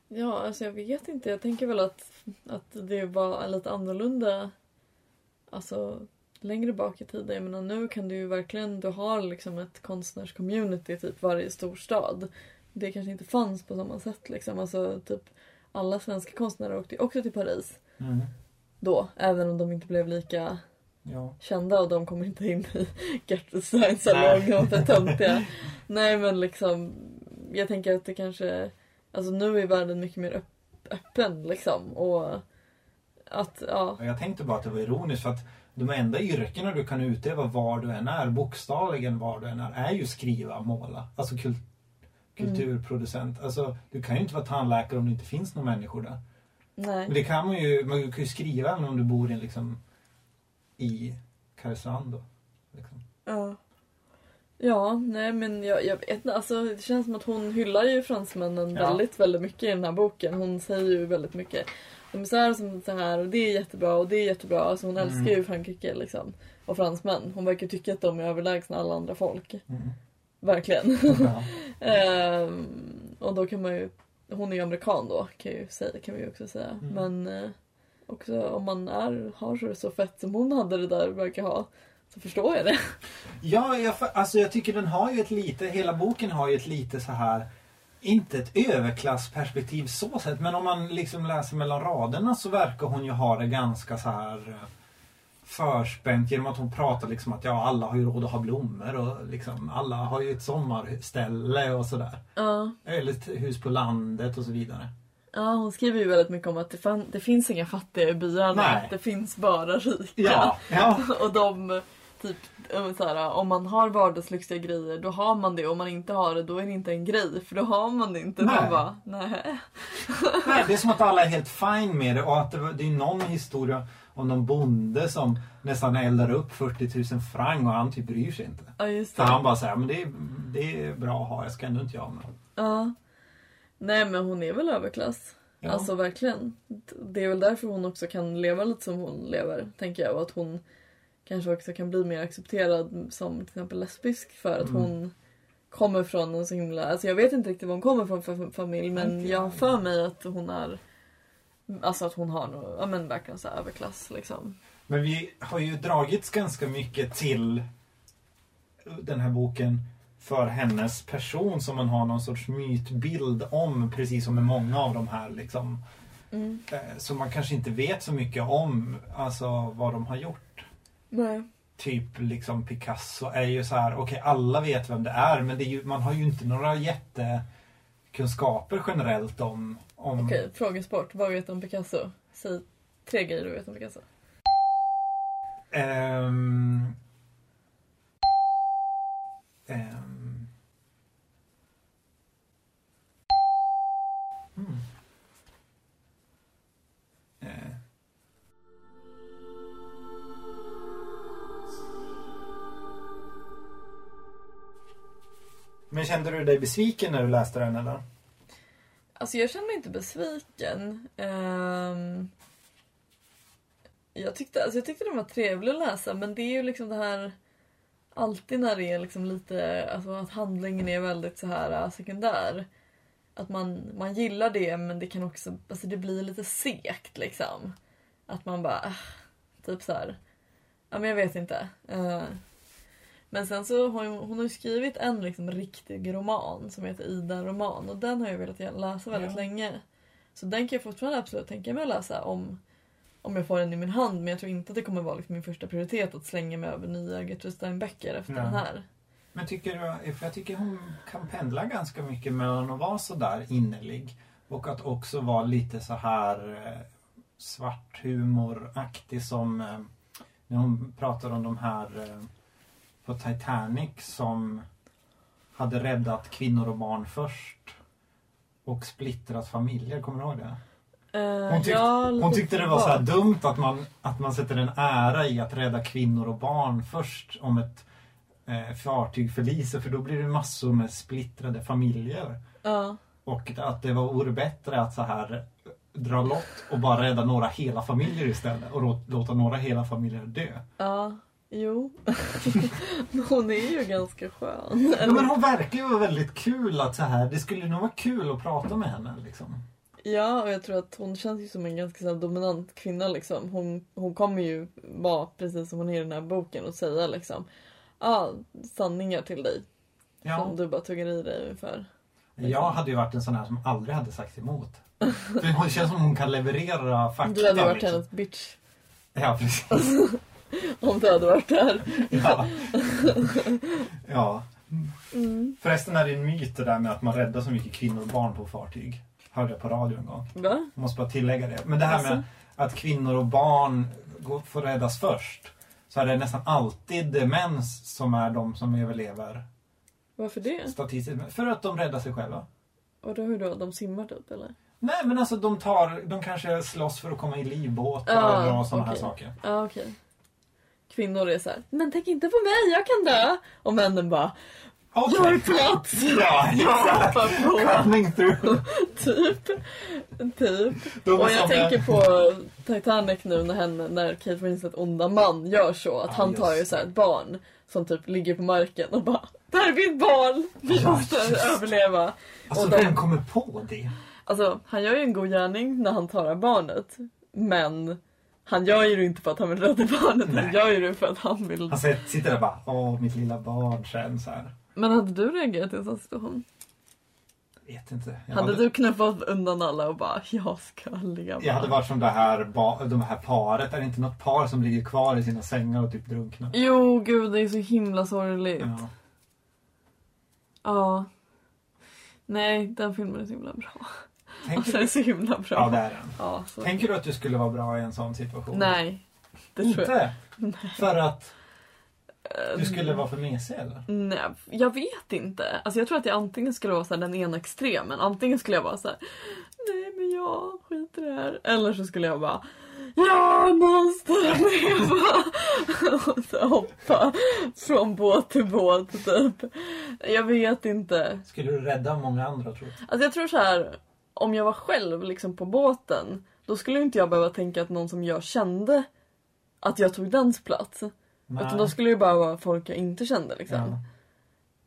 Ja, alltså jag vet inte. Jag tänker väl att, att det var lite annorlunda alltså längre bak i tiden. Jag menar nu kan du ju verkligen, du har liksom ett konstnärscommunity typ varje storstad. Det kanske inte fanns på samma sätt liksom. Alltså typ alla svenska konstnärer åkte ju också till Paris Mm. Då. Även om de inte blev lika Ja. kända och de kommer inte in i Gertrud Steins salong och för töntiga. Nej men liksom, jag tänker att det kanske, alltså nu är världen mycket mer öpp- öppen liksom och att, ja. Jag tänkte bara att det var ironiskt för att de enda yrkena du kan utöva var du än är, bokstavligen var du än är, är ju skriva, måla. Alltså kul- kulturproducent. Alltså, du kan ju inte vara tandläkare om det inte finns några människor där. Men Nej. det kan man ju, man kan ju skriva även om du bor i, liksom, i Karesuando. Liksom. Ja. Ja, nej men jag, jag vet inte, alltså det känns som att hon hyllar ju fransmännen Ja. väldigt, väldigt mycket i den här boken. Hon säger ju väldigt mycket. De är så här som så här och det är jättebra och det är jättebra. Alltså hon Mm. älskar ju Frankrike liksom. Och fransmän. Hon verkar tycka att de är överlägsna alla andra folk. Mm. Verkligen. Ja. Ehm, och då kan man ju, hon är ju amerikan då kan, ju säga, kan vi ju också säga. Mm. Men eh, också om man är, har det så fett som hon hade det där verkar ha. Så förstår jag det. Ja, jag, alltså jag tycker den har ju ett lite, hela boken har ju ett lite så här inte ett överklassperspektiv så sett, men om man liksom läser mellan raderna så verkar hon ju ha det ganska så här eh, förspänt genom att hon pratar liksom att ja, alla har ju råd att ha blommor och liksom alla har ju ett sommarställe och sådär. Ja. Eller ett hus på landet och så vidare. Ja, hon skriver ju väldigt mycket om att det, fan, det finns inga fattiga i byarna. Nej. Det finns bara rika. Ja, ja. och de, typ, eh, så här, om man har vardagslyxiga grejer då har man det. Om man inte har det då är det inte en grej. För då har man det inte. Nej. Bara, nej. Nej, det är som att alla är helt fine med det och att det, det är någon historia om någon bonde som nästan eldar upp 40 000 franc och han typ bryr sig inte. Ja, just För det. han bara säger, men det är, det är bra att ha, jag ska ändå inte göra med. Ja. Nej men hon är väl överklass. Ja. Alltså verkligen. Det är väl därför hon också kan leva lite som hon lever, tänker jag. Och att hon kanske också kan bli mer accepterad som till exempel lesbisk för att Mm. hon kommer från en så himla... Alltså jag vet inte riktigt var hon kommer från för familj men jag har för mig att hon är... Alltså att hon har nog, ja men verkligen så överklass liksom. Men vi har ju dragits ganska mycket till den här boken för hennes person som man har någon sorts mytbild om, precis som med många av de här liksom. Mm. Eh, Som man kanske inte vet så mycket om, alltså vad de har gjort. Nej. Typ liksom Picasso är ju så här, okej alla vet vem det är men det är ju, man har ju inte några jättekunskaper generellt om... om Okej, frågesport. Vad vet du om Picasso? Säg tre grejer du vet om Picasso. Ehm, ehm. Men kände du dig besviken när du läste den eller? Alltså jag kände mig inte besviken. Um, jag, tyckte, alltså jag tyckte den var trevlig att läsa men det är ju liksom det här alltid när det är liksom lite, alltså att handlingen är väldigt så här äh, sekundär. Att man, man gillar det men det kan också, alltså det blir lite segt liksom. Att man bara, äh, typ så här. Ja men jag vet inte. Uh, men sen så har hon, hon har skrivit en liksom riktig roman som heter Ida-roman och den har jag velat läsa väldigt Ja. länge. Så den kan jag fortfarande absolut tänka mig att läsa om, om jag får den i min hand men jag tror inte att det kommer vara liksom min första prioritet att slänga mig över nya Gertrud Stein-böcker efter Nej. den här. Men tycker du, för jag tycker hon kan pendla ganska mycket mellan att vara så där innerlig och att också vara lite så här eh, svarthumoraktig som eh, när hon pratar om de här eh, på Titanic som hade räddat kvinnor och barn först och splittrat familjer, kommer du ihåg det? Eh, Hon, tyck, ja, hon tyckte det var så dumt att man, att man sätter en ära i att rädda kvinnor och barn först om ett eh, fartyg förliser för då blir det massor med splittrade familjer. Ja. Och att det vore bättre att så här dra lott och bara rädda några hela familjer istället och lå- låta några hela familjer dö. Ja, jo. Hon är ju ganska skön. Ja, men hon verkar ju vara väldigt kul att så här, det skulle nog vara kul att prata med henne liksom. Ja, och jag tror att hon känns ju som en ganska så dominant kvinna liksom. Hon, hon kommer ju vara precis som hon är i den här boken och säga liksom ah, sanningar till dig Ja, som du bara tuggar i dig ungefär. jag hade ju varit en sån här som aldrig hade sagt emot. För hon känns som hon kan leverera fakta. Du hade varit liksom. hennes bitch Ja, precis. om du hade varit där. Ja. ja. Mm. Förresten är det en myt det där med att man räddar så mycket kvinnor och barn på fartyg. Hörde jag på radio en gång. Va? Jag måste bara tillägga det. Men det här med att kvinnor och barn får räddas först. Så är det nästan alltid män som är de som överlever Varför det? statistiskt. För att de räddar sig själva. Och då hur då? De simmar typ eller? Nej men alltså de tar, de kanske slåss för att komma i livbåtar Ah, och sådana här okej. saker. Ja okej. Kvinnor är så här, men tänk inte på mig, jag kan dö! Och männen bara, Okej. jag är plats! Ja, på! Coming through. Typ. Typ. Och jag tänker på Titanic nu när, henne, när Kate Winslet onda man gör så. Att Ja, han tar ju så här ett barn som typ ligger på marken och bara Det här är mitt barn! Vi Ja, måste just överleva. Alltså Och de- vem kommer på det? Alltså han gör ju en god gärning när han tar barnet. Men han gör ju det inte för att han vill rädda barnet. Han Nej. gör ju det för att han vill. Han sitter- sitter där och bara, åh mitt lilla barn så här. Men hade du reagerat i en sån situation? Vet inte. Jag Hade du knuffat undan alla och bara jag ska ligga Jag hade varit som det här, ba- de här paret. Är det inte något par som ligger kvar i sina sängar och typ drunknar? Jo gud det är så himla sorgligt. Ja. Ja. Nej, den filmen är så himla bra. Tänker Alltså du... så himla bra. Ja, det är den. Ja, så. Tänker du att du skulle vara bra i en sån situation? Nej. Det tror jag. Inte? För att Eh, du skulle vara för mesig eller? Nej, jag vet inte. Alltså jag tror att jag antingen skulle vara så den ena extremen. Antingen skulle jag vara så här, nej men jag skiter i det här. Eller så skulle jag bara, jag måste leva! Och så hoppa från båt till båt typ. Jag vet inte. Skulle du rädda många andra tror du? Alltså jag tror så här, om jag var själv liksom på båten, då skulle inte jag behöva tänka att någon som jag kände att jag tog dens plats. Utan då skulle det bara vara folk jag inte kände liksom. Ja.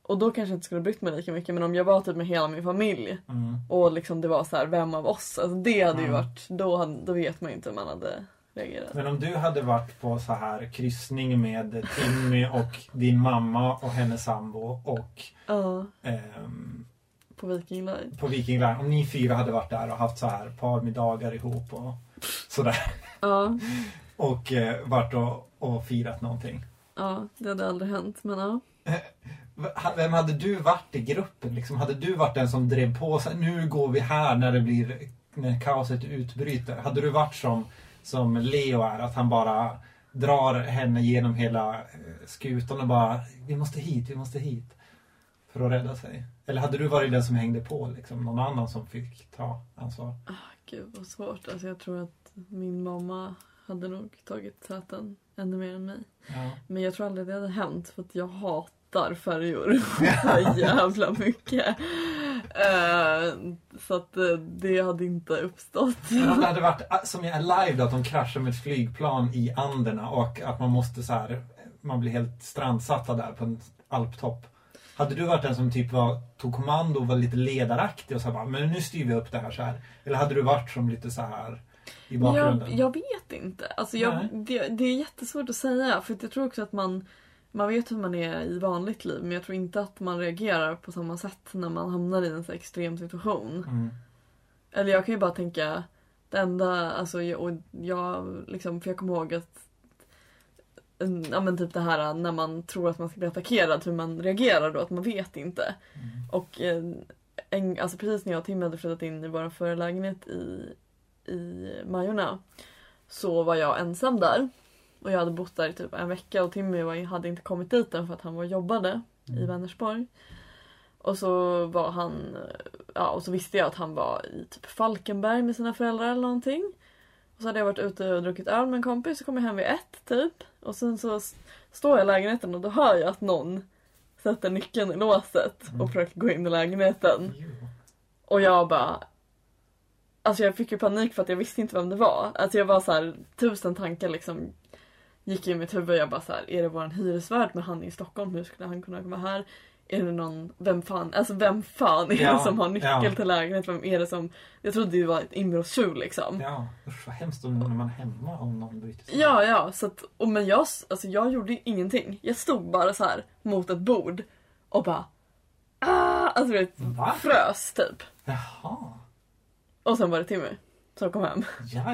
Och då kanske jag inte skulle brytt mig lika mycket. Men om jag var typ med hela min familj Mm. och liksom det var så här, vem av oss? Alltså det hade ju Mm. varit, då, hade, då vet man ju inte hur man hade reagerat. Men om du hade varit på så här kryssning med Timmy och din mamma och hennes sambo och Ja, ehm, på Viking Line. på Viking Line. Om ni fyra hade varit där och haft så här parmiddagar ihop och sådär. Ja, Och eh, varit och, och firat någonting. ja, det hade aldrig hänt. Men ja. V- Vem hade du varit i gruppen? Liksom, hade du varit den som drev på sig? Nu går vi här när det blir när kaoset utbryter. Hade du varit som, som Leo är? Att han bara drar henne genom hela eh, skutan och bara Vi måste hit, vi måste hit. För att rädda sig. Eller hade du varit den som hängde på? Liksom, någon annan som fick ta ansvar? Gud vad svårt. Alltså jag tror att min mamma hade nog tagit täten ännu mer än mig. Ja. Men jag tror aldrig det hade hänt för att jag hatar färjor så jävla mycket. Eh, så att eh, det hade inte uppstått. Men det hade varit äh, som i live då, att de kraschar med ett flygplan i Anderna och att man måste så här, man blir helt strandsatta där på en alptopp. Hade du varit den som typ var, tog kommando och var lite ledaraktig och bara, men nu styr vi upp det här så här. Eller hade du varit som lite så här i bakgrunden? Jag, jag vet inte. Alltså jag, det, det är jättesvårt att säga för jag tror också att man man vet hur man är i vanligt liv men jag tror inte att man reagerar på samma sätt när man hamnar i en så extrem situation. Mm. Eller jag kan ju bara tänka det enda, alltså jag, och jag liksom, för jag kommer ihåg att Ja men typ det här när man tror att man ska bli attackerad, hur man reagerar då, att man vet inte. Mm. Och eh, en, alltså precis när jag och Tim hade flyttat in i vår förra lägenhet i, i Majorna så var jag ensam där. Och jag hade bott där i typ en vecka och Timmy var, hade inte kommit dit än för att han var och jobbade i Mm. Vänersborg. Och så var han, ja och så visste jag att han var i typ Falkenberg med sina föräldrar eller någonting. Och så hade jag varit ute och druckit öl med en kompis så kom jag hem vid ett typ. Och sen så står jag i lägenheten och då hör jag att någon sätter nyckeln i låset och Mm. försöker gå in i lägenheten. Och jag bara... Alltså jag fick ju panik för att jag visste inte vem det var. Alltså jag var så här, tusen tankar liksom gick i mitt huvud. Jag bara så här, är det våran hyresvärd? Men han är i Stockholm, hur skulle han kunna vara här? Är det någon, vem fan, alltså vem fan är Ja, det som har nyckel ja. till lägenhet? Vem är det som, jag trodde det var ett inbrottstjuv liksom. Ja, usch vad hemskt om när man är hemma om någon bryter sig. Ja, ja, så att, och men jag, alltså jag gjorde ingenting. Jag stod bara så här mot ett bord och bara ah, alltså du vet, Va? frös typ. Jaha. Och sen var det Timmy som kom hem.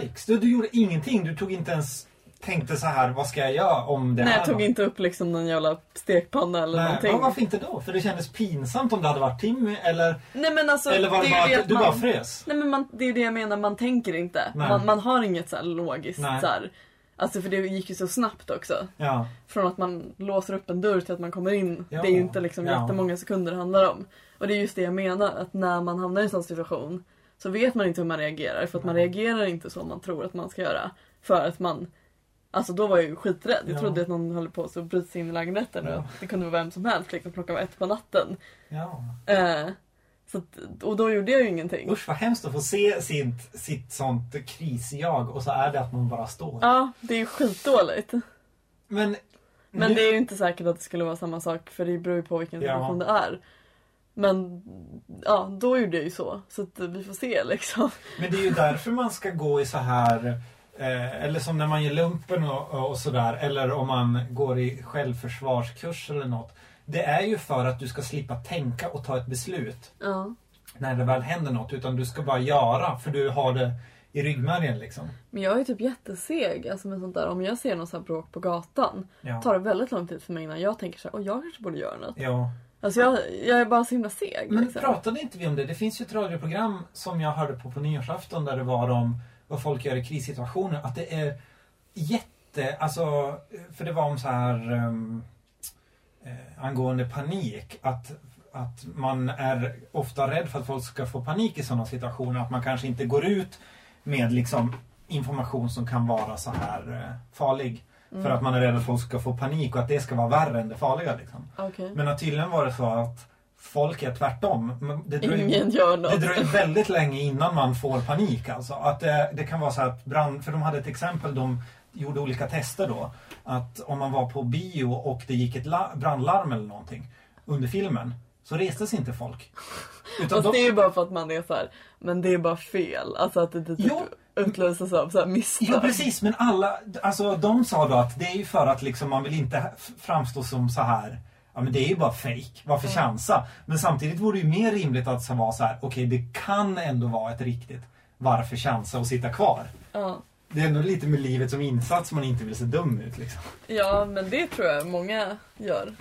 Yikes. Du, du gjorde ingenting. Du tog inte ens tänkte så här, vad ska jag göra om det Nej, jag tog något? inte upp liksom någon jävla stekpanna eller Nej, någonting. men varför inte då? För det kändes pinsamt om det hade varit Timmy eller, Nej men alltså, eller var det, är bara att du man, bara frös? Nej men man, det är ju det jag menar, man tänker inte. Man, man har inget så logiskt Nej. så här. Alltså för det gick ju så snabbt också. Ja. Från att man låser upp en dörr till att man kommer in. Ja. Det är ju inte liksom Ja. jättemånga sekunder det handlar om. Och det är just det jag menar, att när man hamnar i en sån situation så vet man inte hur man reagerar. För att man reagerar inte som man tror att man ska göra. För att man Alltså då var jag ju skiträdd. Jag Ja. trodde att någon höll på att bryta sig in i lägenheten och Ja. att det kunde vara vem som helst. Liksom klockan var ett på natten. ja. Eh, så att, och då gjorde jag ju ingenting. Usch vad hemskt att få se sitt, sitt sånt krisjag och så är det att man bara står. Ja, det är ju skitdåligt. Men, Men nu- det är ju inte säkert att det skulle vara samma sak för det beror ju på vilken Ja. situation det är. Men ja, då gjorde jag ju så. Så att vi får se liksom. Men det är ju därför man ska gå i så här eh, eller som när man gör lumpen och, och sådär eller om man går i självförsvarskurs eller något. Det är ju för att du ska slippa tänka och ta ett beslut Ja. när det väl händer något utan du ska bara göra för du har det i ryggmärgen liksom. Men jag är typ jätteseg alltså med sånt där. Om jag ser någon sån här bråk på gatan Ja. tar det väldigt lång tid för mig innan jag tänker så här, jag kanske borde göra något. ja. Alltså jag, jag är bara så himla seg. Men liksom. pratade inte vi om det? Det finns ju ett radioprogram som jag hörde på på nyårsafton där det var om vad folk gör i krissituationer. Att det är jätte, alltså, för det var om så här um, eh, angående panik. Att, att man är ofta rädd för att folk ska få panik i sådana situationer. Att man kanske inte går ut med liksom information som kan vara så här eh, farlig. Mm. För att man är rädd att folk ska få panik och att det ska vara värre än det farliga. Liksom. Okej. Men att tydligen var det så att folk är tvärtom. Det dröjer, det dröjer väldigt länge innan man får panik alltså. Att det, det kan vara så att brand, för de hade ett exempel, de gjorde olika tester då. Att om man var på bio och det gick ett la, brandlarm eller någonting under filmen så restes inte folk. Utan Fast de, det är ju bara för att man är så här, men det är bara fel. Alltså att det typ Jo. utlöses av så här misstag. Ja precis, men alla, alltså de sa då att det är ju för att liksom man vill inte framstå som så här Ja men det är ju bara fake. varför Mm. chansa? Men samtidigt vore det ju mer rimligt att vara så här, okej det kan ändå vara ett riktigt varför chansa och sitta kvar? Ja. Det är ändå lite med livet som insats man inte vill se dum ut liksom. Ja, men det tror jag många gör.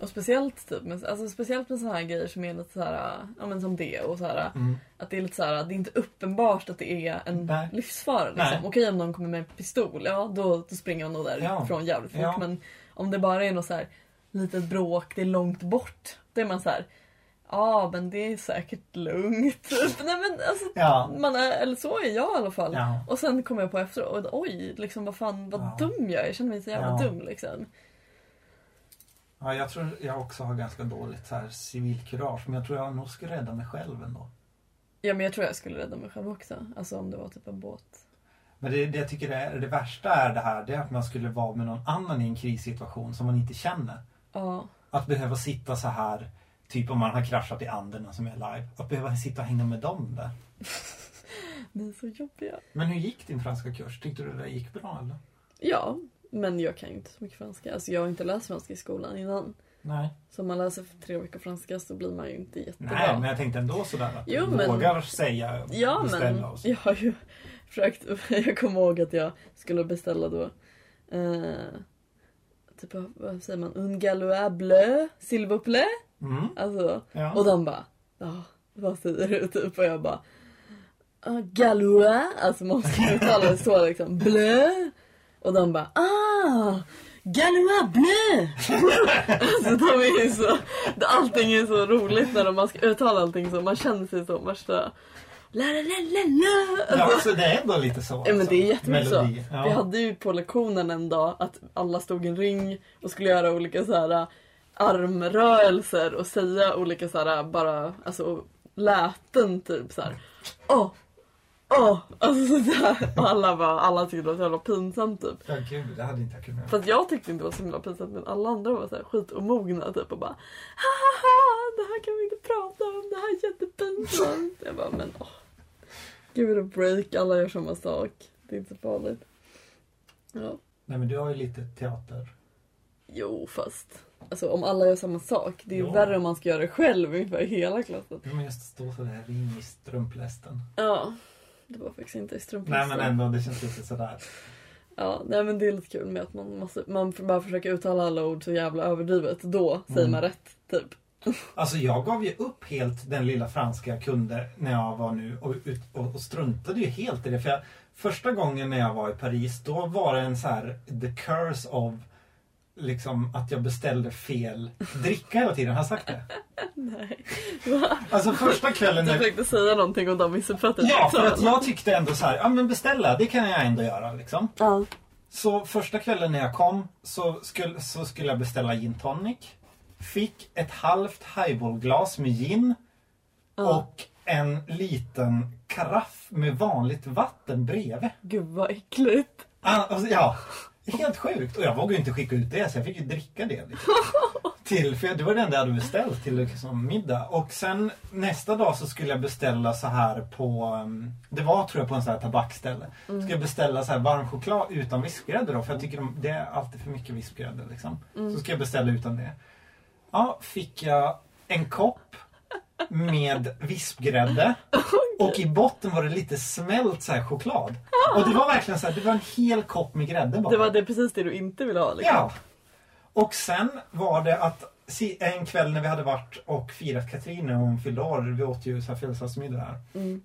Och speciellt typ med, alltså speciellt med såna här grejer som är lite så här, ja men som det och så här Mm. att det är lite så här, det är inte uppenbart att det är en Nej. livsfara liksom. Okej om någon kommer med en pistol, ja då, då springer jag nog därifrån jävligt fort. Ja. Men om det bara är något så här litet bråk, det är långt bort. Då är man så här, ja men det är säkert lugnt. Nej men alltså, Ja. man är, eller så är jag i alla fall. Ja. Och sen kommer jag på efteråt, oj, liksom vad fan vad Ja. dum jag är. Jag känner mig så jävla dum liksom. Ja, jag tror jag också har ganska dåligt så här civilkurage. Men jag tror jag nog skulle rädda mig själv ändå. Ja men jag tror jag skulle rädda mig själv också. Alltså om det var typ en båt. Men det, det jag tycker är det värsta är det här. Det är att man skulle vara med någon annan i en krissituation som man inte känner. Ja. Att behöva sitta så här. Typ om man har kraschat i Anderna som är live. Att behöva sitta och hänga med dem där. Ni är så jobbiga. Men hur gick din franska kurs? Tyckte du det gick bra eller? Ja, men jag kan ju inte så mycket franska. Alltså jag har inte läst franska i skolan innan. Nej. Så om man läser tre veckor franska så blir man ju inte jättebra. Nej, men jag tänkte ändå sådär att Jo, du men- vågar säga Ja beställa men och så. jag har ju försökt, jag kommer ihåg att jag skulle beställa då eh, Typ vad säger man? Un galois bleu, s'il vous plaît? Mm. Alltså, Ja. och de bara ja, vad säger du? Typ och jag bara ah, Galois, alltså man ska uttala det så liksom, bleu Och de bara ah Galois bleu! alltså de är ju så, allting är så roligt när de- man ska uttala allting så, man känner sig som värsta La la la la! Ja, så det är ändå lite så. Ja men alltså. det är jättemycket så. Ja. Vi hade ju på lektionen en dag att alla stod i en ring och skulle göra olika så här äh, armrörelser och säga olika så här bara, alltså läten typ så här. Åh! Åh! Alltså sådär. Och alla bara, alla tyckte det var så jävla pinsamt typ. Ja gud, det hade inte jag kunnat. Fast jag tyckte inte det var så himla pinsamt men alla andra var så här skitomogna typ och bara Haha! Det här kan vi inte prata om, det här är jättepinsamt. Jag bara men åh. Give it a break, alla gör samma sak. Det är inte farligt. Ja. Nej men du har ju lite teater. Jo fast. Alltså om alla gör samma sak. Det är ju Ja. värre om man ska göra det själv inför hela klassen. Ja, men just stå sådär in i strumplästen. Ja. Det var faktiskt inte i Nej strumplästen. men ändå, det känns lite sådär. Ja, nej men det är lite kul med att man måste, man bara försöka uttala alla ord så jävla överdrivet. Då säger Mm. man rätt, typ. Alltså jag gav ju upp helt den lilla franska jag kunde när jag var nu och, och, och struntade ju helt i det. För jag, första gången när jag var i Paris då var det en så här the curse of liksom att jag beställde fel dricka hela tiden. Har jag sagt det? Nej. Va? Alltså första kvällen Du när... försökte säga någonting och de missuppfattade Ja, för att jag tyckte ändå så här, ja men beställa, det kan jag ändå göra liksom. Ja. Så första kvällen när jag kom så skulle, så skulle jag beställa gin tonic. Fick ett halvt highballglas med gin Ja. och en liten karaff med vanligt vatten bredvid. Gud vad äckligt. Ah, Alltså, ja, helt sjukt. Och jag vågade ju inte skicka ut det så jag fick ju dricka det. Liksom. Till, för det var det enda jag hade beställt till liksom, middag. Och sen nästa dag så skulle jag beställa så här på, um, det var tror jag på en sån här tabaksställe. Mm. Ska jag beställa så här varm choklad utan vispgrädde då för jag tycker de, det är alltid för mycket vispgrädde liksom. Mm. Så ska jag beställa utan det. Ja, fick jag en kopp med vispgrädde och i botten var det lite smält så här choklad. Och det var verkligen så här, det var en hel kopp med grädde bara. Det var det precis det du inte ville ha liksom. Ja. Och sen var det att en kväll när vi hade varit och firat Katrin när hon fyllde år, vi åt ju så här födelsedagsmiddag här. Mm.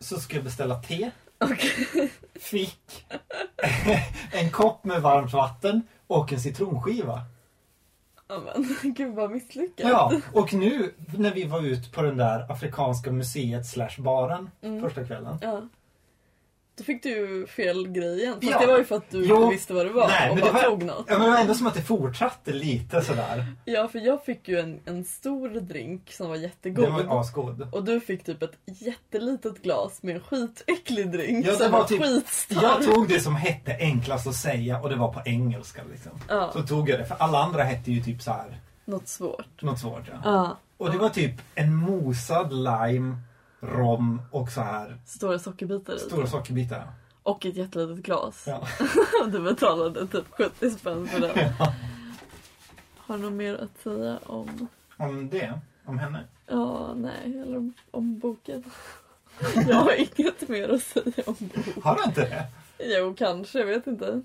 Så skulle jag beställa te. Okej. Fick en kopp med varmt vatten och en citronskiva. Men gud vad misslyckat. Ja, och nu när vi var ute på den där Afrikanska museet slash baren Mm. första kvällen. Ja. Då fick du fel grej igen. Fast Ja. det var ju för att du Jo. inte visste vad det var Nej, och men det var- tog något. Ja, men det var ändå som att det fortsatte lite sådär. Ja för jag fick ju en, en stor drink som var jättegod. Den var asgod. Och du fick typ ett jättelitet glas med en skitäcklig drink Ja, det som var var typ- skitstark. Jag tog det som hette enklast att säga och det var på engelska liksom. Ja, Så tog jag det, för alla andra hette ju typ så här något svårt. något svårt ja. Ja. Och det var typ en mosad lime, rom och så här Stora sockerbitar i. stora sockerbitar. Och ett jättelitet glas. Ja. Du betalade typ 70 spänn för den. Ja. Har du något mer att säga om... Om det, om henne. Ja, nej, eller om, om boken. Jag har inget mer att säga om boken. Har du inte det? Jo, kanske, jag vet inte.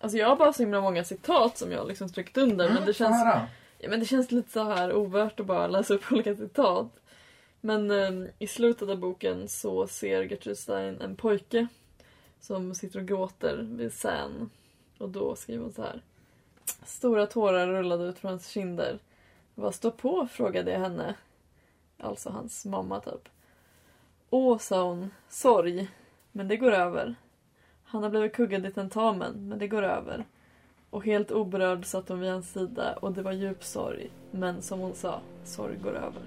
Alltså jag har bara så himla många citat som jag har liksom strukit under men det känns, ja, men det känns lite så här ovärt att bara läsa upp olika citat. Men eh, i slutet av boken så ser Gertrude Stein en pojke som sitter och gråter vid Seine. Och då skriver hon så här. Stora tårar rullade ut från hans kinder. Vad står på? frågade jag henne. Alltså hans mamma typ. Åh, sa hon. Sorg. Men det går över. Han har blivit kuggad i tentamen, men det går över. Och helt oberörd satt hon vid hans sida och det var djup sorg. Men som hon sa, sorg går över.